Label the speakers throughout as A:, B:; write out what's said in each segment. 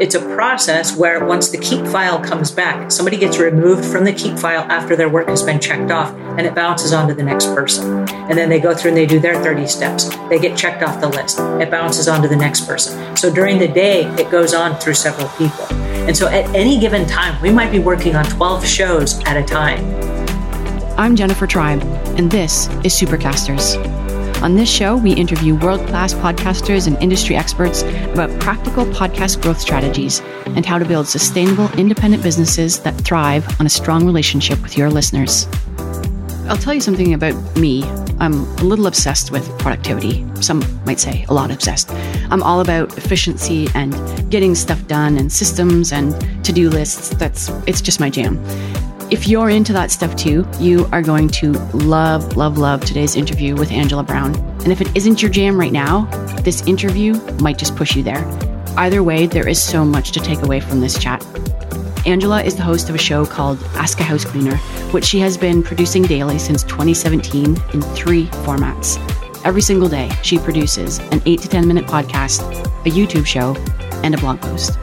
A: it's a process where once the keep file comes back, somebody gets removed from the keep file after their work has been checked off and it bounces on to the next person. And then they go through and they do their 30 steps. They get checked off the list. It bounces on to the next person. So during the day, it goes on through several people. And so at any given time, we might be working on 12 shows at a time.
B: I'm Jennifer Tribe, and this is Supercasters. On this show, we interview world class podcasters and industry experts about practical podcast growth strategies and how to build sustainable independent businesses that thrive on a strong relationship with your listeners. I'll tell you something about me. I'm a little obsessed with productivity. Some might say a lot obsessed. I'm all about efficiency and getting stuff done and systems and to-do lists. That's it's just my jam. If you're into that stuff too, you are going to love, love, love today's interview with Angela Brown. And if it isn't your jam right now, this interview might just push you there. Either way, there is so much to take away from this chat. Angela is the host of a show called Ask a House Cleaner, which she has been producing daily since 2017 in three formats. Every single day, she produces an 8 to 10 minute podcast, a YouTube show, and a blog post.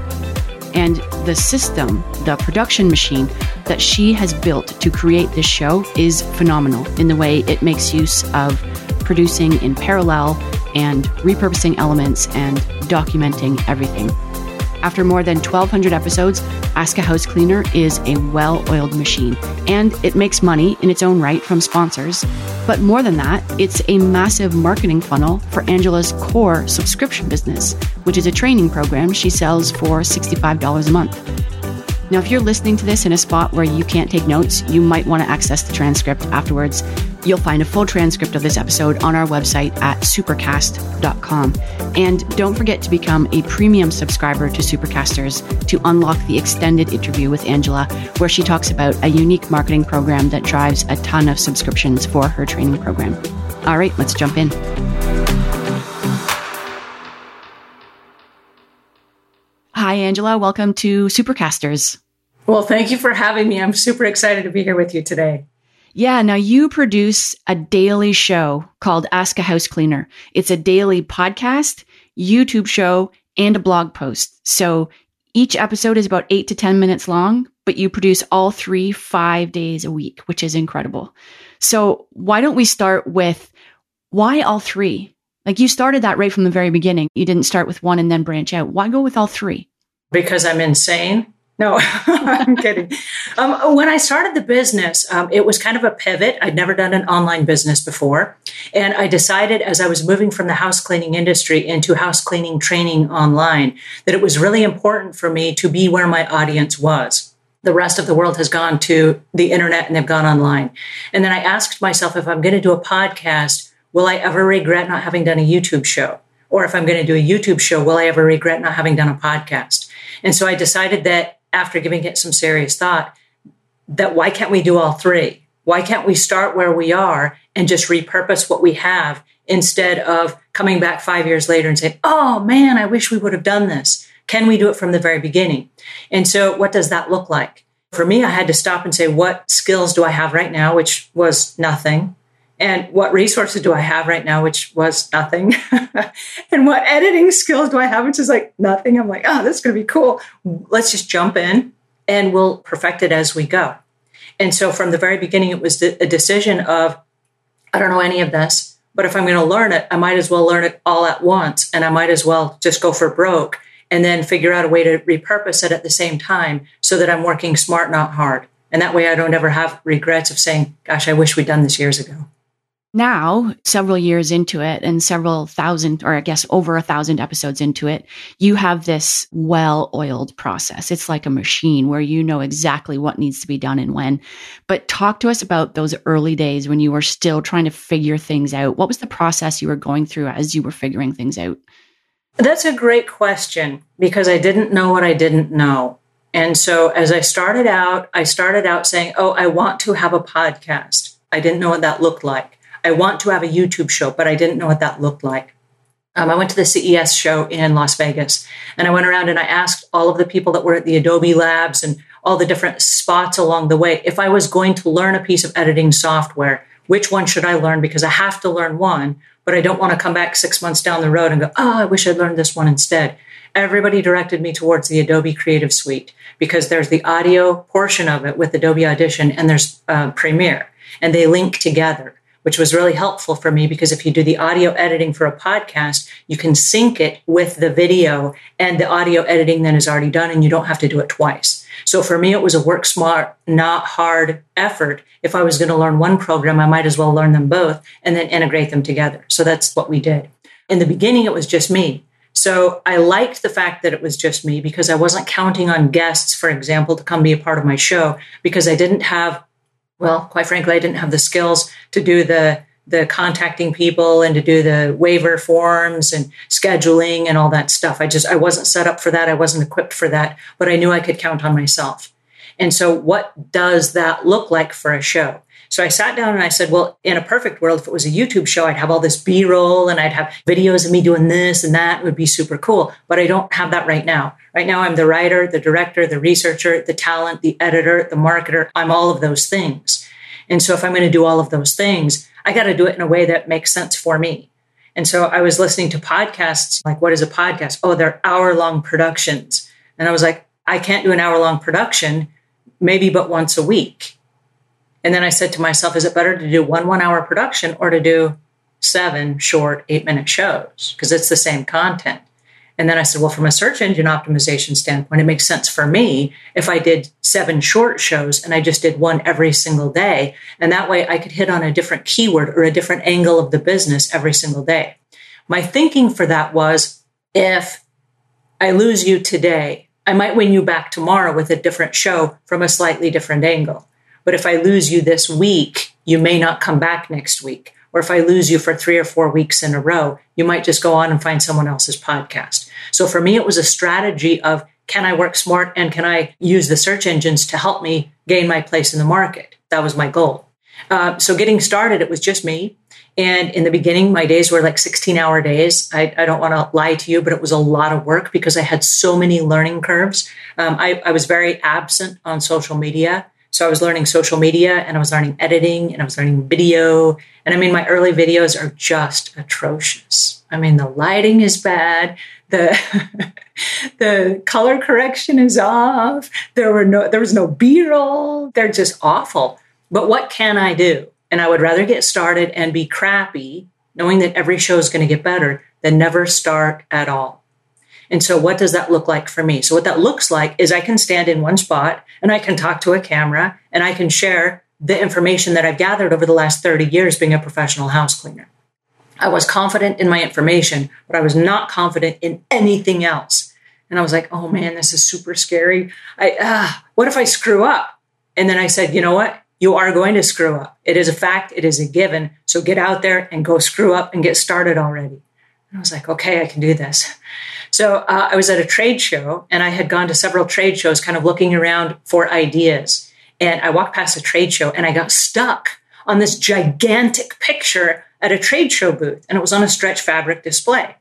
B: And the system, the production machine that she has built to create this show is phenomenal in the way it makes use of producing in parallel and repurposing elements and documenting everything. After more than 1,200 episodes, Ask a House Cleaner is a well oiled machine, and it makes money in its own right from sponsors. But more than that, it's a massive marketing funnel for Angela's core subscription business, which is a training program she sells for $65 a month. Now, if you're listening to this in a spot where you can't take notes, you might want to access the transcript afterwards. You'll find a full transcript of this episode on our website at supercast.com. And don't forget to become a premium subscriber to Supercasters to unlock the extended interview with Angela, where she talks about a unique marketing program that drives a ton of subscriptions for her training program. All right, let's jump in. Hi, Angela. Welcome to Supercasters.
A: Well, thank you for having me. I'm super excited to be here with you today.
B: Yeah, now you produce a daily show called Ask a House Cleaner. It's a daily podcast, YouTube show, and a blog post. So each episode is about eight to 10 minutes long, but you produce all three five days a week, which is incredible. So why don't we start with why all three? Like you started that right from the very beginning. You didn't start with one and then branch out. Why go with all three?
A: Because I'm insane. No, I'm kidding. Um, when I started the business, um, it was kind of a pivot. I'd never done an online business before. And I decided as I was moving from the house cleaning industry into house cleaning training online that it was really important for me to be where my audience was. The rest of the world has gone to the internet and they've gone online. And then I asked myself if I'm going to do a podcast, will I ever regret not having done a YouTube show? Or if I'm going to do a YouTube show, will I ever regret not having done a podcast? And so I decided that after giving it some serious thought, that why can't we do all three? Why can't we start where we are and just repurpose what we have instead of coming back five years later and saying, oh man, I wish we would have done this? Can we do it from the very beginning? And so, what does that look like? For me, I had to stop and say, what skills do I have right now, which was nothing? And what resources do I have right now, which was nothing, and what editing skills do I have, which is like nothing. I'm like, oh, this is going to be cool. Let's just jump in and we'll perfect it as we go. And so from the very beginning, it was a decision of, I don't know any of this, but if I'm going to learn it, I might as well learn it all at once, and I might as well just go for broke and then figure out a way to repurpose it at the same time so that I'm working smart, not hard. And that way I don't ever have regrets of saying, gosh, I wish we'd done this years ago
B: now, several years into it and several thousand, or I guess over a thousand episodes into it, you have this well oiled process. It's like a machine where you know exactly what needs to be done and when. But talk to us about those early days when you were still trying to figure things out. What was the process you were going through as you were figuring things out?
A: That's a great question because I didn't know what I didn't know. And so as I started out, I started out saying, Oh, I want to have a podcast. I didn't know what that looked like. I want to have a YouTube show, but I didn't know what that looked like. Um, I went to the CES show in Las Vegas and I went around and I asked all of the people that were at the Adobe labs and all the different spots along the way if I was going to learn a piece of editing software, which one should I learn? Because I have to learn one, but I don't want to come back six months down the road and go, oh, I wish I'd learned this one instead. Everybody directed me towards the Adobe Creative Suite because there's the audio portion of it with Adobe Audition and there's uh, Premiere, and they link together which was really helpful for me because if you do the audio editing for a podcast, you can sync it with the video and the audio editing then is already done and you don't have to do it twice. So for me, it was a work smart, not hard effort. If I was going to learn one program, I might as well learn them both and then integrate them together. So that's what we did. In the beginning, it was just me. So I liked the fact that it was just me because I wasn't counting on guests, for example, to come be a part of my show because I didn't have well, quite frankly, I didn't have the skills to do the the contacting people and to do the waiver forms and scheduling and all that stuff. I just I wasn't set up for that. I wasn't equipped for that, but I knew I could count on myself. And so what does that look like for a show? So I sat down and I said, well, in a perfect world, if it was a YouTube show, I'd have all this B roll and I'd have videos of me doing this and that. It would be super cool. But I don't have that right now. Right now, I'm the writer, the director, the researcher, the talent, the editor, the marketer. I'm all of those things. And so if I'm going to do all of those things, I got to do it in a way that makes sense for me. And so I was listening to podcasts like, what is a podcast? Oh, they're hour long productions. And I was like, I can't do an hour long production, maybe but once a week. And then I said to myself, is it better to do one one hour production or to do seven short eight minute shows? Because it's the same content. And then I said, well, from a search engine optimization standpoint, it makes sense for me if I did seven short shows and I just did one every single day. And that way I could hit on a different keyword or a different angle of the business every single day. My thinking for that was if I lose you today, I might win you back tomorrow with a different show from a slightly different angle. But if I lose you this week, you may not come back next week. Or if I lose you for three or four weeks in a row, you might just go on and find someone else's podcast. So for me, it was a strategy of can I work smart and can I use the search engines to help me gain my place in the market? That was my goal. Uh, so getting started, it was just me. And in the beginning, my days were like 16 hour days. I, I don't want to lie to you, but it was a lot of work because I had so many learning curves. Um, I, I was very absent on social media. So I was learning social media and I was learning editing and I was learning video. And I mean, my early videos are just atrocious. I mean, the lighting is bad. The, the color correction is off. There were no, there was no B-roll. They're just awful. But what can I do? And I would rather get started and be crappy, knowing that every show is going to get better, than never start at all. And so, what does that look like for me? So, what that looks like is I can stand in one spot and I can talk to a camera and I can share the information that I've gathered over the last 30 years being a professional house cleaner. I was confident in my information, but I was not confident in anything else. And I was like, oh man, this is super scary. I, uh, what if I screw up? And then I said, you know what? You are going to screw up. It is a fact. It is a given. So get out there and go screw up and get started already. I was like, okay, I can do this. So uh, I was at a trade show and I had gone to several trade shows, kind of looking around for ideas. And I walked past a trade show and I got stuck on this gigantic picture at a trade show booth. And it was on a stretch fabric display.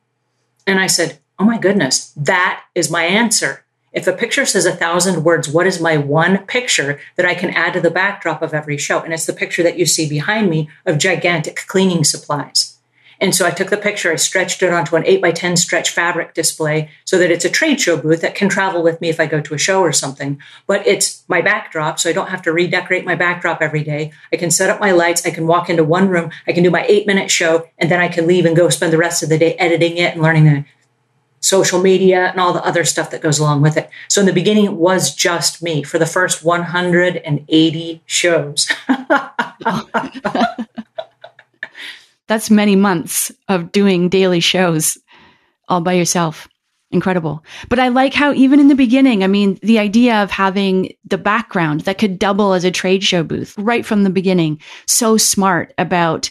A: And I said, oh my goodness, that is my answer. If a picture says a thousand words, what is my one picture that I can add to the backdrop of every show? And it's the picture that you see behind me of gigantic cleaning supplies. And so I took the picture, I stretched it onto an 8 by 10 stretch fabric display so that it's a trade show booth that can travel with me if I go to a show or something. But it's my backdrop, so I don't have to redecorate my backdrop every day. I can set up my lights, I can walk into one room, I can do my eight minute show, and then I can leave and go spend the rest of the day editing it and learning the social media and all the other stuff that goes along with it. So in the beginning, it was just me for the first 180 shows.
B: That's many months of doing daily shows all by yourself. Incredible. But I like how even in the beginning, I mean, the idea of having the background that could double as a trade show booth right from the beginning, so smart about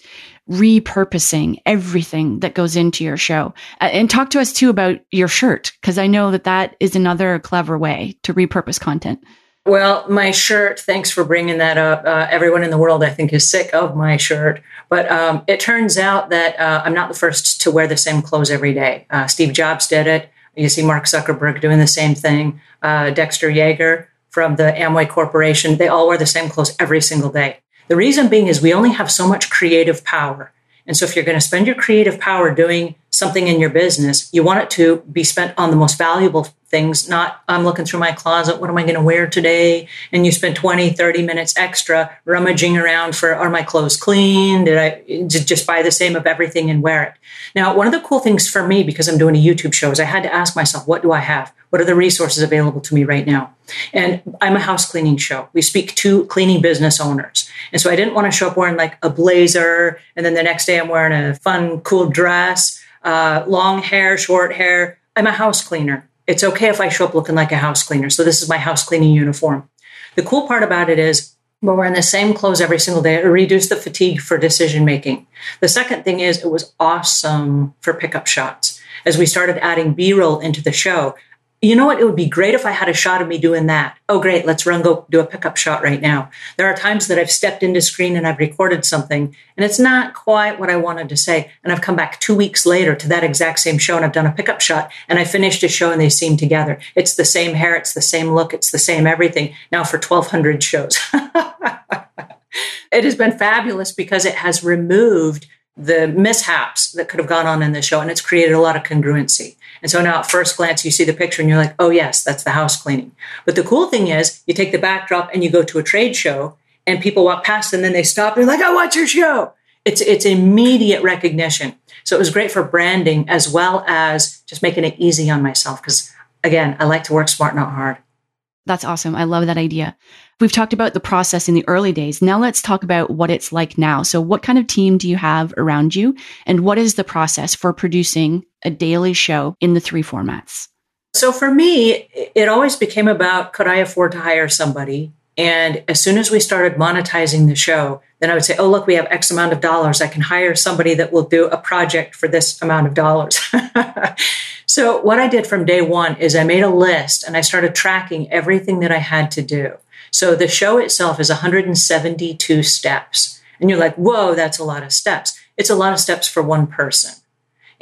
B: repurposing everything that goes into your show. And talk to us too about your shirt, because I know that that is another clever way to repurpose content.
A: Well, my shirt, thanks for bringing that up. Uh, everyone in the world, I think, is sick of my shirt. But um, it turns out that uh, I'm not the first to wear the same clothes every day. Uh, Steve Jobs did it. You see Mark Zuckerberg doing the same thing. Uh, Dexter Yager from the Amway Corporation, they all wear the same clothes every single day. The reason being is we only have so much creative power. And so if you're going to spend your creative power doing something in your business, you want it to be spent on the most valuable things, not I'm looking through my closet, what am I going to wear today? And you spend 20, 30 minutes extra rummaging around for are my clothes clean? Did I just buy the same of everything and wear it? Now, one of the cool things for me, because I'm doing a YouTube show, is I had to ask myself, what do I have? What are the resources available to me right now? And I'm a house cleaning show. We speak to cleaning business owners. And so I didn't want to show up wearing like a blazer and then the next day I'm wearing a fun, cool dress uh, long hair, short hair. I'm a house cleaner. It's okay if I show up looking like a house cleaner. So this is my house cleaning uniform. The cool part about it is we're wearing the same clothes every single day. It reduced the fatigue for decision making. The second thing is it was awesome for pickup shots. As we started adding B roll into the show, you know what? It would be great if I had a shot of me doing that. Oh, great. Let's run, go do a pickup shot right now. There are times that I've stepped into screen and I've recorded something and it's not quite what I wanted to say. And I've come back two weeks later to that exact same show and I've done a pickup shot and I finished a show and they seam together. It's the same hair. It's the same look. It's the same everything now for 1200 shows. it has been fabulous because it has removed the mishaps that could have gone on in the show and it's created a lot of congruency. And so now at first glance, you see the picture and you're like, oh, yes, that's the house cleaning. But the cool thing is, you take the backdrop and you go to a trade show and people walk past and then they stop and they're like, I watch your show. It's, it's immediate recognition. So it was great for branding as well as just making it easy on myself. Because again, I like to work smart, not hard.
B: That's awesome. I love that idea. We've talked about the process in the early days. Now let's talk about what it's like now. So, what kind of team do you have around you? And what is the process for producing a daily show in the three formats?
A: So, for me, it always became about could I afford to hire somebody? And as soon as we started monetizing the show, then I would say, oh, look, we have X amount of dollars. I can hire somebody that will do a project for this amount of dollars. so, what I did from day one is I made a list and I started tracking everything that I had to do. So, the show itself is 172 steps. And you're like, whoa, that's a lot of steps. It's a lot of steps for one person.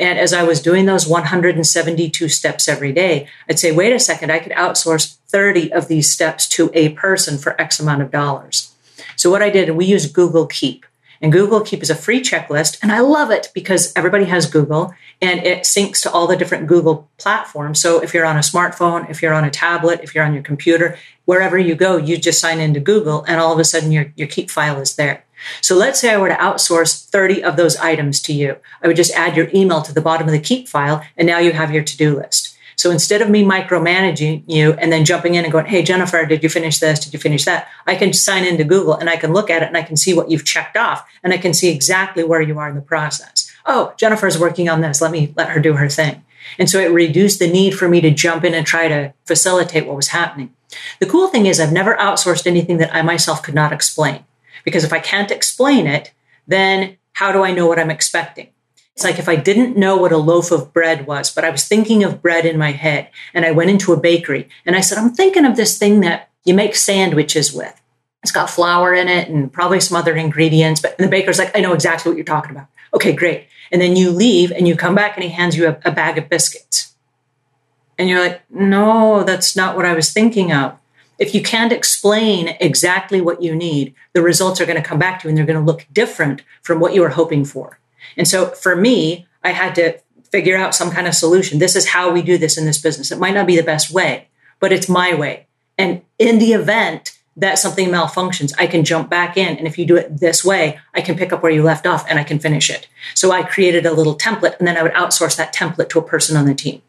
A: And as I was doing those 172 steps every day, I'd say, wait a second, I could outsource 30 of these steps to a person for X amount of dollars. So what I did, and we use Google Keep. And Google Keep is a free checklist, and I love it because everybody has Google and it syncs to all the different Google platforms. So if you're on a smartphone, if you're on a tablet, if you're on your computer, wherever you go, you just sign into Google and all of a sudden your, your Keep file is there. So let's say I were to outsource 30 of those items to you. I would just add your email to the bottom of the Keep file, and now you have your to do list. So instead of me micromanaging you and then jumping in and going, Hey, Jennifer, did you finish this? Did you finish that? I can sign into Google and I can look at it and I can see what you've checked off and I can see exactly where you are in the process. Oh, Jennifer's working on this. Let me let her do her thing. And so it reduced the need for me to jump in and try to facilitate what was happening. The cool thing is I've never outsourced anything that I myself could not explain. Because if I can't explain it, then how do I know what I'm expecting? It's like if I didn't know what a loaf of bread was, but I was thinking of bread in my head and I went into a bakery and I said, I'm thinking of this thing that you make sandwiches with. It's got flour in it and probably some other ingredients, but the baker's like, I know exactly what you're talking about. Okay, great. And then you leave and you come back and he hands you a, a bag of biscuits. And you're like, no, that's not what I was thinking of if you can't explain exactly what you need, the results are going to come back to you and they're going to look different from what you were hoping for. And so for me, I had to figure out some kind of solution. This is how we do this in this business. It might not be the best way, but it's my way. And in the event that something malfunctions, I can jump back in. And if you do it this way, I can pick up where you left off and I can finish it. So I created a little template and then I would outsource that template to a person on the team.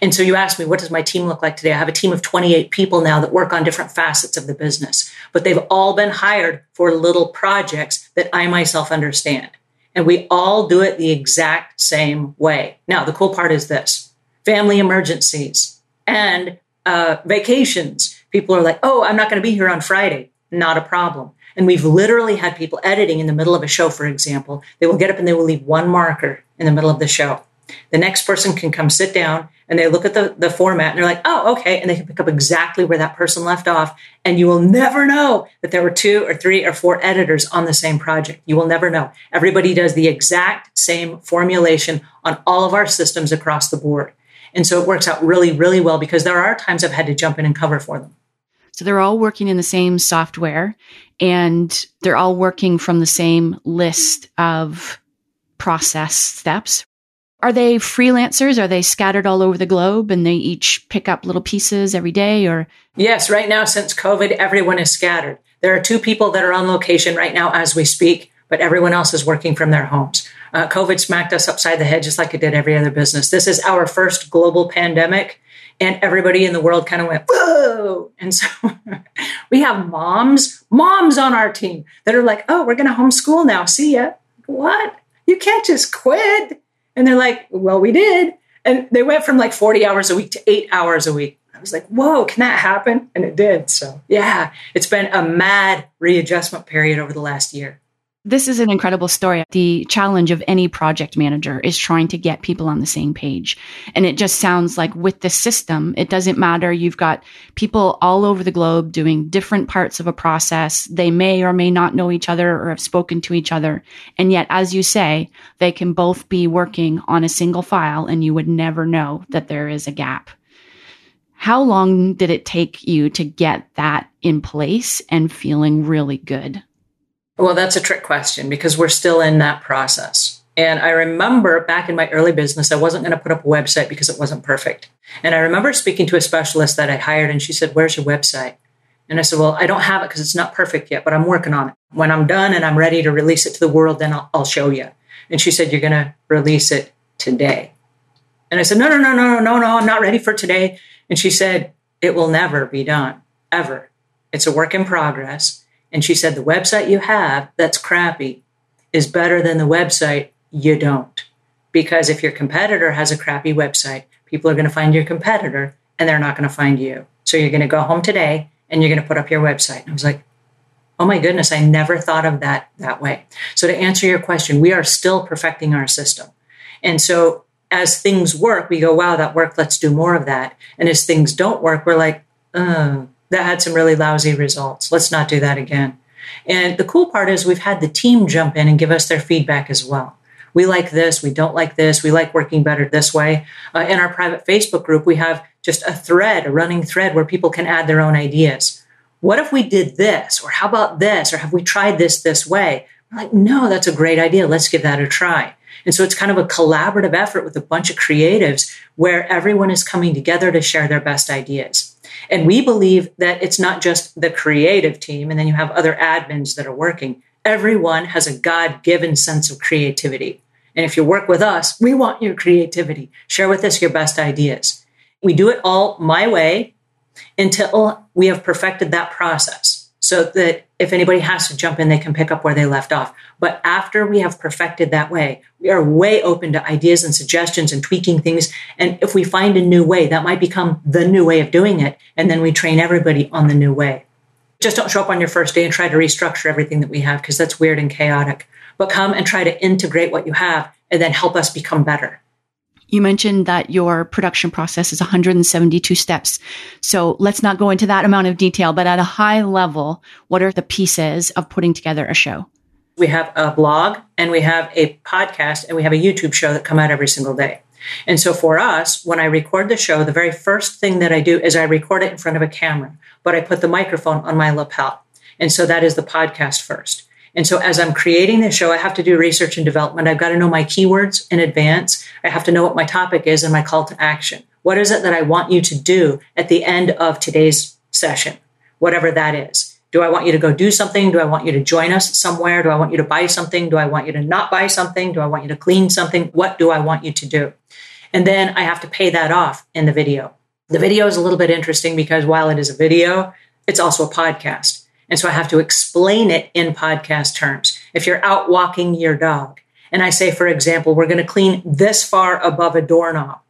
A: And so you asked me, what does my team look like today? I have a team of 28 people now that work on different facets of the business, but they've all been hired for little projects that I myself understand. And we all do it the exact same way. Now, the cool part is this family emergencies and uh, vacations. People are like, oh, I'm not going to be here on Friday. Not a problem. And we've literally had people editing in the middle of a show, for example. They will get up and they will leave one marker in the middle of the show. The next person can come sit down and they look at the, the format and they're like, oh, okay. And they can pick up exactly where that person left off. And you will never know that there were two or three or four editors on the same project. You will never know. Everybody does the exact same formulation on all of our systems across the board. And so it works out really, really well because there are times I've had to jump in and cover for them.
B: So they're all working in the same software and they're all working from the same list of process steps. Are they freelancers? Are they scattered all over the globe and they each pick up little pieces every day or?
A: Yes, right now, since COVID, everyone is scattered. There are two people that are on location right now as we speak, but everyone else is working from their homes. Uh, COVID smacked us upside the head just like it did every other business. This is our first global pandemic, and everybody in the world kind of went, whoa. And so we have moms, moms on our team that are like, oh, we're going to homeschool now. See ya. What? You can't just quit. And they're like, well, we did. And they went from like 40 hours a week to eight hours a week. I was like, whoa, can that happen? And it did. So, yeah, it's been a mad readjustment period over the last year.
B: This is an incredible story. The challenge of any project manager is trying to get people on the same page. And it just sounds like with the system, it doesn't matter. You've got people all over the globe doing different parts of a process. They may or may not know each other or have spoken to each other. And yet, as you say, they can both be working on a single file and you would never know that there is a gap. How long did it take you to get that in place and feeling really good?
A: Well, that's a trick question because we're still in that process. And I remember back in my early business, I wasn't going to put up a website because it wasn't perfect. And I remember speaking to a specialist that I hired, and she said, Where's your website? And I said, Well, I don't have it because it's not perfect yet, but I'm working on it. When I'm done and I'm ready to release it to the world, then I'll, I'll show you. And she said, You're going to release it today. And I said, No, no, no, no, no, no, I'm not ready for today. And she said, It will never be done, ever. It's a work in progress. And she said, The website you have that's crappy is better than the website you don't. Because if your competitor has a crappy website, people are going to find your competitor and they're not going to find you. So you're going to go home today and you're going to put up your website. And I was like, Oh my goodness, I never thought of that that way. So to answer your question, we are still perfecting our system. And so as things work, we go, wow, that worked, let's do more of that. And as things don't work, we're like, oh, that had some really lousy results. Let's not do that again. And the cool part is we've had the team jump in and give us their feedback as well. We like this, we don't like this, we like working better this way. Uh, in our private Facebook group, we have just a thread, a running thread where people can add their own ideas. What if we did this? Or how about this? Or have we tried this this way? We're like, no, that's a great idea. Let's give that a try. And so it's kind of a collaborative effort with a bunch of creatives where everyone is coming together to share their best ideas. And we believe that it's not just the creative team, and then you have other admins that are working. Everyone has a God given sense of creativity. And if you work with us, we want your creativity. Share with us your best ideas. We do it all my way until we have perfected that process so that if anybody has to jump in, they can pick up where they left off. But after we have perfected that way, we are way open to ideas and suggestions and tweaking things. And if we find a new way, that might become the new way of doing it. And then we train everybody on the new way. Just don't show up on your first day and try to restructure everything that we have because that's weird and chaotic. But come and try to integrate what you have and then help us become better.
B: You mentioned that your production process is 172 steps. So let's not go into that amount of detail, but at a high level, what are the pieces of putting together a show?
A: We have a blog and we have a podcast and we have a YouTube show that come out every single day. And so for us, when I record the show, the very first thing that I do is I record it in front of a camera, but I put the microphone on my lapel. And so that is the podcast first. And so as I'm creating this show, I have to do research and development. I've got to know my keywords in advance. I have to know what my topic is and my call to action. What is it that I want you to do at the end of today's session? Whatever that is. Do I want you to go do something? Do I want you to join us somewhere? Do I want you to buy something? Do I want you to not buy something? Do I want you to clean something? What do I want you to do? And then I have to pay that off in the video. The video is a little bit interesting because while it is a video, it's also a podcast. And so I have to explain it in podcast terms. If you're out walking your dog, and I say, for example, we're going to clean this far above a doorknob.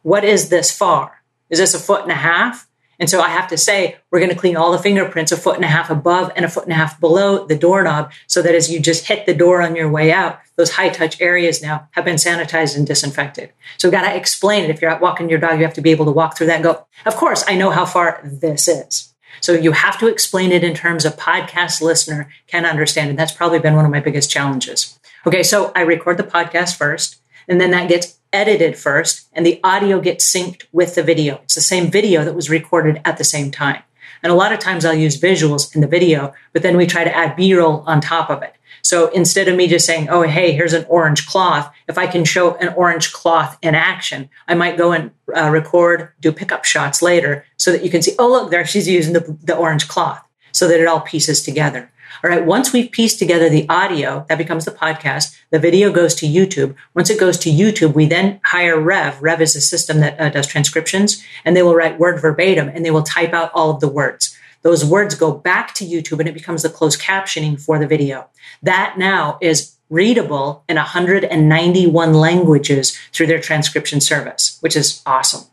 A: What is this far? Is this a foot and a half? And so I have to say, we're going to clean all the fingerprints a foot and a half above and a foot and a half below the doorknob so that as you just hit the door on your way out, those high touch areas now have been sanitized and disinfected. So we've got to explain it. If you're out walking your dog, you have to be able to walk through that and go, of course, I know how far this is. So you have to explain it in terms a podcast listener can understand. And that's probably been one of my biggest challenges. Okay, so I record the podcast first, and then that gets edited first, and the audio gets synced with the video. It's the same video that was recorded at the same time. And a lot of times I'll use visuals in the video, but then we try to add B roll on top of it. So instead of me just saying, oh, hey, here's an orange cloth, if I can show an orange cloth in action, I might go and uh, record, do pickup shots later so that you can see, oh, look, there she's using the, the orange cloth so that it all pieces together. All right, once we've pieced together the audio, that becomes the podcast. The video goes to YouTube. Once it goes to YouTube, we then hire Rev. Rev is a system that uh, does transcriptions, and they will write word verbatim and they will type out all of the words. Those words go back to YouTube and it becomes the closed captioning for the video. That now is readable in 191 languages through their transcription service, which is awesome.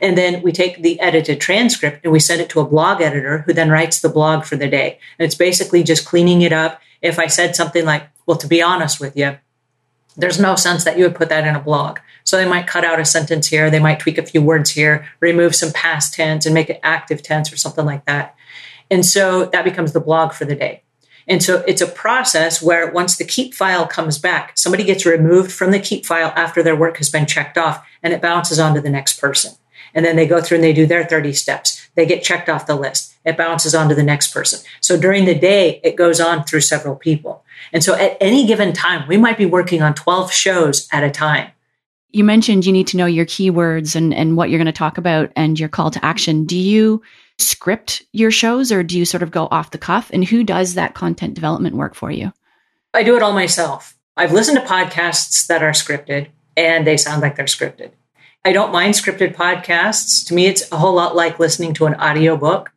A: And then we take the edited transcript and we send it to a blog editor who then writes the blog for the day. And it's basically just cleaning it up. If I said something like, well, to be honest with you, there's no sense that you would put that in a blog. So they might cut out a sentence here, they might tweak a few words here, remove some past tense and make it active tense or something like that. And so that becomes the blog for the day. And so it's a process where once the keep file comes back, somebody gets removed from the keep file after their work has been checked off and it bounces on to the next person. And then they go through and they do their 30 steps. They get checked off the list. It bounces on to the next person. So during the day, it goes on through several people. And so at any given time, we might be working on 12 shows at a time.
B: You mentioned you need to know your keywords and, and what you're going to talk about and your call to action. Do you script your shows or do you sort of go off the cuff? And who does that content development work for you?
A: I do it all myself. I've listened to podcasts that are scripted and they sound like they're scripted. I don't mind scripted podcasts. To me, it's a whole lot like listening to an audiobook.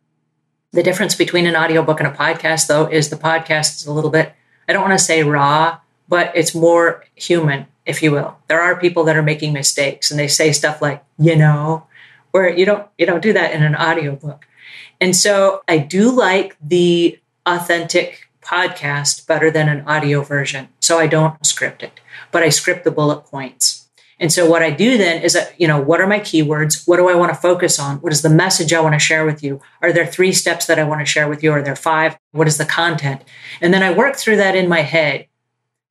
A: The difference between an audiobook and a podcast, though, is the podcast is a little bit, I don't want to say raw, but it's more human, if you will. There are people that are making mistakes and they say stuff like, you know, where you don't you don't do that in an audiobook. And so I do like the authentic podcast better than an audio version. So I don't script it, but I script the bullet points. And so what I do then is that, you know, what are my keywords? What do I want to focus on? What is the message I want to share with you? Are there three steps that I want to share with you? Are there five? What is the content? And then I work through that in my head.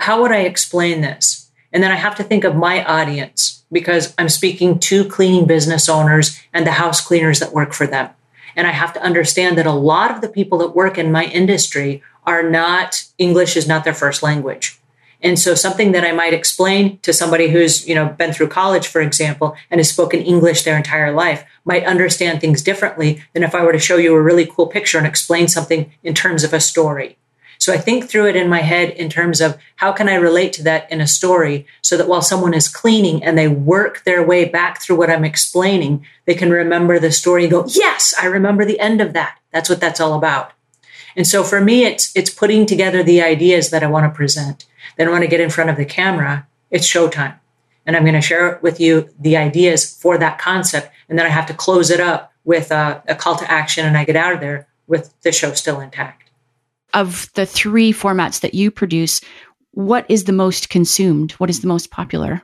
A: How would I explain this? And then I have to think of my audience because I'm speaking to cleaning business owners and the house cleaners that work for them. And I have to understand that a lot of the people that work in my industry are not, English is not their first language. And so something that I might explain to somebody who's, you know, been through college, for example, and has spoken English their entire life might understand things differently than if I were to show you a really cool picture and explain something in terms of a story. So I think through it in my head in terms of how can I relate to that in a story so that while someone is cleaning and they work their way back through what I'm explaining, they can remember the story and go, yes, I remember the end of that. That's what that's all about. And so for me, it's, it's putting together the ideas that I want to present. Then when I get in front of the camera, it's showtime. And I'm going to share with you the ideas for that concept. And then I have to close it up with a, a call to action and I get out of there with the show still intact.
B: Of the three formats that you produce, what is the most consumed? What is the most popular?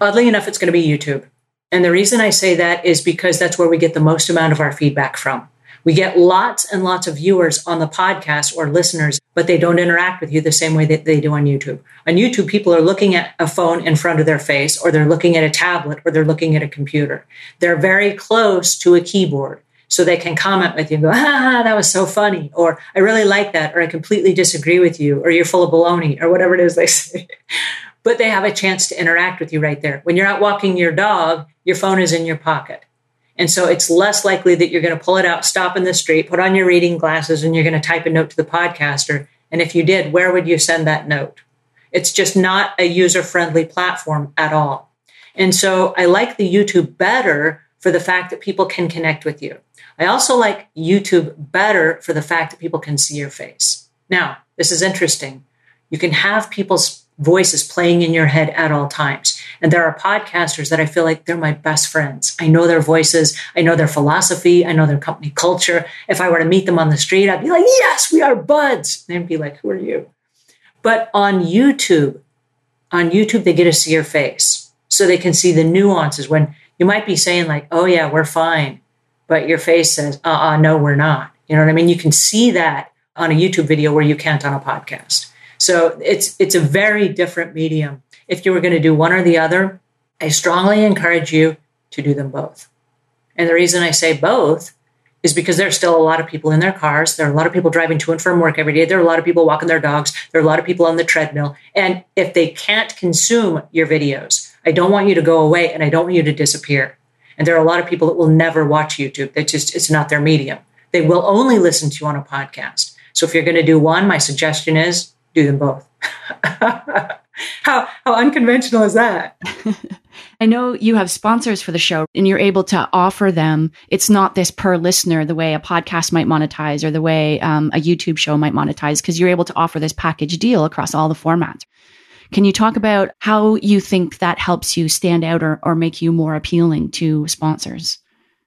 A: Oddly enough, it's going to be YouTube. And the reason I say that is because that's where we get the most amount of our feedback from. We get lots and lots of viewers on the podcast or listeners, but they don't interact with you the same way that they do on YouTube. On YouTube, people are looking at a phone in front of their face, or they're looking at a tablet, or they're looking at a computer. They're very close to a keyboard. So they can comment with you and go, ah, that was so funny, or I really like that, or I completely disagree with you, or you're full of baloney, or whatever it is they say. but they have a chance to interact with you right there. When you're out walking your dog, your phone is in your pocket. And so it's less likely that you're going to pull it out, stop in the street, put on your reading glasses, and you're going to type a note to the podcaster. And if you did, where would you send that note? It's just not a user friendly platform at all. And so I like the YouTube better for the fact that people can connect with you. I also like YouTube better for the fact that people can see your face. Now, this is interesting. You can have people's voices playing in your head at all times. And there are podcasters that I feel like they're my best friends. I know their voices, I know their philosophy, I know their company culture. If I were to meet them on the street, I'd be like, yes, we are buds. And they'd be like, who are you? But on YouTube, on YouTube, they get to see your face. So they can see the nuances when you might be saying, like, oh, yeah, we're fine. But your face says, uh uh no, we're not. You know what I mean? You can see that on a YouTube video where you can't on a podcast. So it's it's a very different medium. If you were going to do one or the other, I strongly encourage you to do them both. And the reason I say both is because there's still a lot of people in their cars. There are a lot of people driving to and from work every day. There are a lot of people walking their dogs. There are a lot of people on the treadmill. And if they can't consume your videos, I don't want you to go away and I don't want you to disappear. And there are a lot of people that will never watch YouTube. That just it's not their medium. They will only listen to you on a podcast. So if you're going to do one, my suggestion is do them both. how how unconventional is that?
B: I know you have sponsors for the show and you're able to offer them. It's not this per listener, the way a podcast might monetize or the way um, a YouTube show might monetize, because you're able to offer this package deal across all the formats. Can you talk about how you think that helps you stand out or, or make you more appealing to sponsors?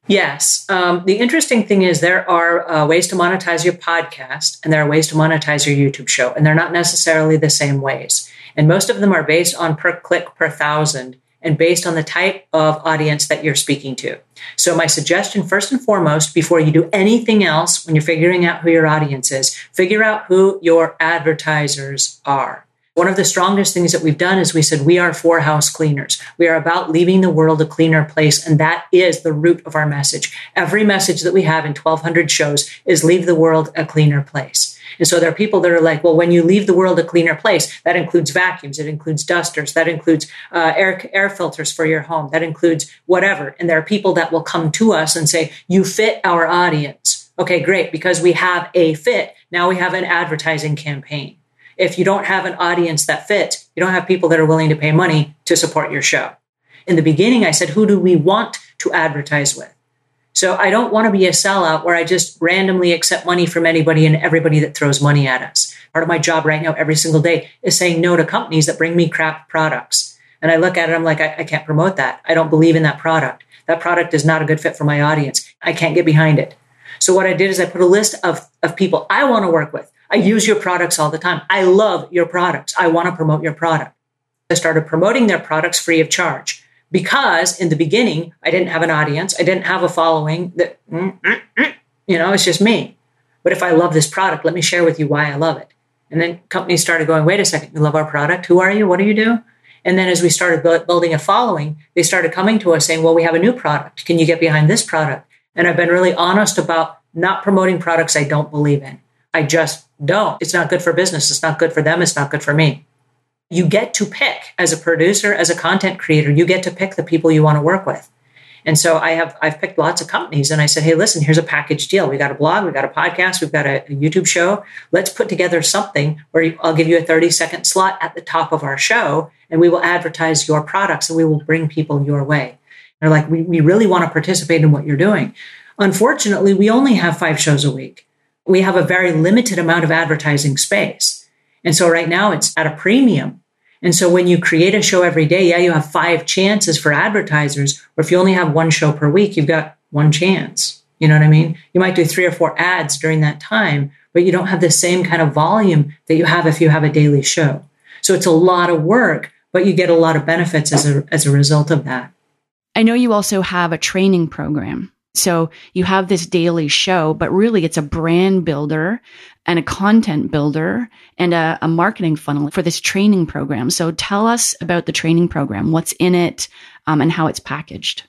A: Yes. Um, the interesting thing is there are uh, ways to monetize your podcast and there are ways to monetize your YouTube show, and they're not necessarily the same ways. And most of them are based on per click per thousand and based on the type of audience that you're speaking to. So, my suggestion, first and foremost, before you do anything else, when you're figuring out who your audience is, figure out who your advertisers are. One of the strongest things that we've done is we said we are for house cleaners. We are about leaving the world a cleaner place, and that is the root of our message. Every message that we have in 1200 shows is leave the world a cleaner place. And so there are people that are like, well, when you leave the world a cleaner place, that includes vacuums, it includes dusters, that includes uh, air, air filters for your home, that includes whatever. And there are people that will come to us and say, you fit our audience. Okay, great. Because we have a fit. Now we have an advertising campaign. If you don't have an audience that fits, you don't have people that are willing to pay money to support your show. In the beginning, I said, who do we want to advertise with? So I don't want to be a sellout where I just randomly accept money from anybody and everybody that throws money at us. Part of my job right now, every single day, is saying no to companies that bring me crap products. And I look at it, I'm like, I, I can't promote that. I don't believe in that product. That product is not a good fit for my audience. I can't get behind it. So what I did is I put a list of, of people I want to work with. I use your products all the time. I love your products. I want to promote your product. I started promoting their products free of charge because in the beginning I didn't have an audience, I didn't have a following that mm, mm, mm, you know it's just me. But if I love this product, let me share with you why I love it. And then companies started going, wait a second, you love our product? Who are you? What do you do? And then as we started building a following, they started coming to us saying, well, we have a new product. Can you get behind this product? And I've been really honest about not promoting products I don't believe in. I just don't. It's not good for business. It's not good for them. It's not good for me you get to pick as a producer, as a content creator, you get to pick the people you want to work with. And so I have I've picked lots of companies and I said, hey, listen, here's a package deal. We got a blog, we got a podcast, we've got a, a YouTube show. Let's put together something where I'll give you a 30 second slot at the top of our show and we will advertise your products and we will bring people your way. they're like, we, we really want to participate in what you're doing. Unfortunately, we only have five shows a week. We have a very limited amount of advertising space. And so right now it's at a premium. And so when you create a show every day, yeah, you have five chances for advertisers. Or if you only have one show per week, you've got one chance. You know what I mean? You might do three or four ads during that time, but you don't have the same kind of volume that you have if you have a daily show. So it's a lot of work, but you get a lot of benefits as a, as a result of that.
B: I know you also have a training program. So you have this daily show, but really it's a brand builder and a content builder and a, a, marketing funnel for this training program. So tell us about the training program, what's in it, um, and how it's packaged.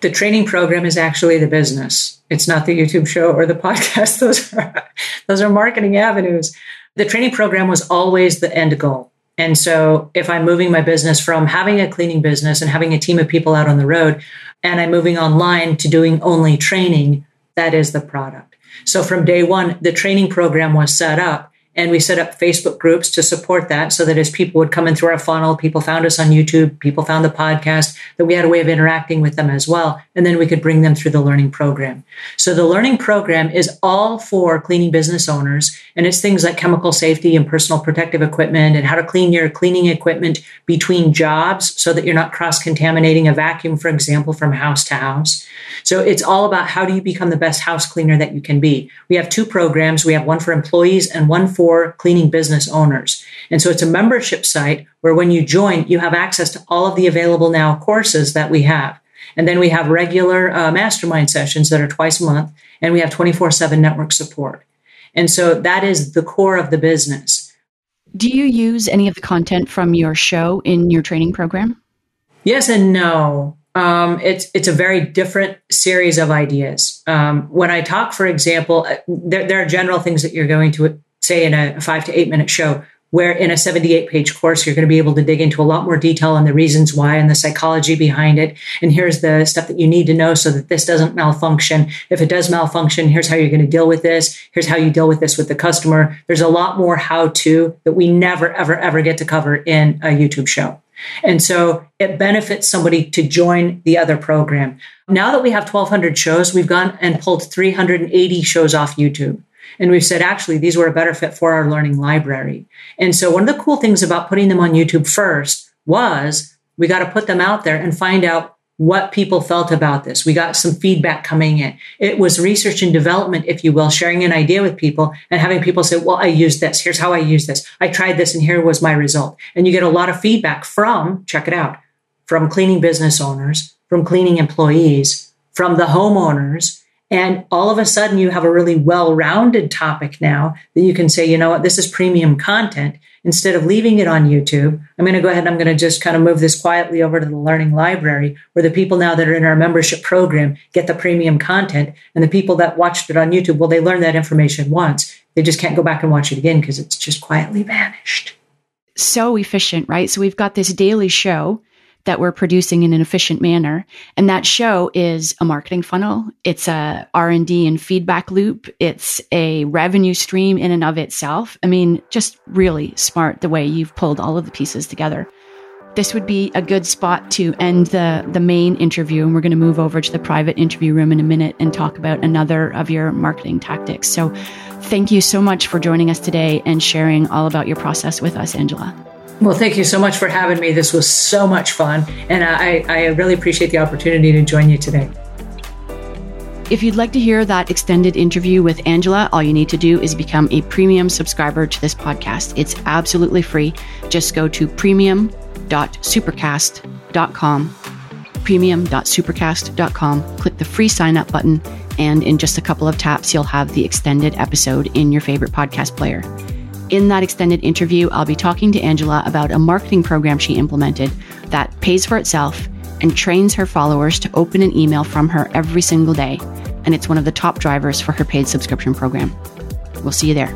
A: The training program is actually the business. It's not the YouTube show or the podcast. Those are, those are marketing avenues. The training program was always the end goal. And so if I'm moving my business from having a cleaning business and having a team of people out on the road, and I'm moving online to doing only training, that is the product. So from day one, the training program was set up and we set up Facebook groups to support that so that as people would come in through our funnel, people found us on YouTube, people found the podcast, that we had a way of interacting with them as well. And then we could bring them through the learning program. So the learning program is all for cleaning business owners. And it's things like chemical safety and personal protective equipment and how to clean your cleaning equipment between jobs so that you're not cross contaminating a vacuum, for example, from house to house. So it's all about how do you become the best house cleaner that you can be. We have two programs. We have one for employees and one for for cleaning business owners. And so it's a membership site where when you join, you have access to all of the available now courses that we have. And then we have regular uh, mastermind sessions that are twice a month, and we have 24 7 network support. And so that is the core of the business.
B: Do you use any of the content from your show in your training program?
A: Yes and no. um, it's it's a very different series of ideas. Um, when I talk, for example, uh, there, there are general things that you're going to say in a five to eight minute show where in a 78 page course, you're going to be able to dig into a lot more detail on the reasons why and the psychology behind it. And here's the stuff that you need to know so that this doesn't malfunction. If it does malfunction, here's how you're going to deal with this. Here's how you deal with this with the customer. There's a lot more how to that we never, ever, ever get to cover in a YouTube show. And so it benefits somebody to join the other program. Now that we have 1200 shows, we've gone and pulled 380 shows off YouTube. And we've said, actually, these were a better fit for our learning library. And so one of the cool things about putting them on YouTube first was we got to put them out there and find out what people felt about this. We got some feedback coming in. It was research and development, if you will, sharing an idea with people and having people say, well, I used this. Here's how I use this. I tried this and here was my result. And you get a lot of feedback from, check it out, from cleaning business owners, from cleaning employees, from the homeowners, and all of a sudden, you have a really well rounded topic now that you can say, you know what, this is premium content. Instead of leaving it on YouTube, I'm going to go ahead and I'm going to just kind of move this quietly over to the learning library where the people now that are in our membership program get the premium content. And the people that watched it on YouTube, well, they learned that information once. They just can't go back and watch it again because it's just quietly vanished.
B: So efficient, right? So we've got this daily show that we're producing in an efficient manner. And that show is a marketing funnel. It's a R&D and feedback loop. It's a revenue stream in and of itself. I mean, just really smart the way you've pulled all of the pieces together. This would be a good spot to end the, the main interview. And we're going to move over to the private interview room in a minute and talk about another of your marketing tactics. So thank you so much for joining us today and sharing all about your process with us, Angela.
A: Well, thank you so much for having me. This was so much fun, and uh, I, I really appreciate the opportunity to join you today.
B: If you'd like to hear that extended interview with Angela, all you need to do is become a premium subscriber to this podcast. It's absolutely free. Just go to premium.supercast.com, premium.supercast.com, click the free sign up button, and in just a couple of taps, you'll have the extended episode in your favorite podcast player. In that extended interview, I'll be talking to Angela about a marketing program she implemented that pays for itself and trains her followers to open an email from her every single day. And it's one of the top drivers for her paid subscription program. We'll see you there.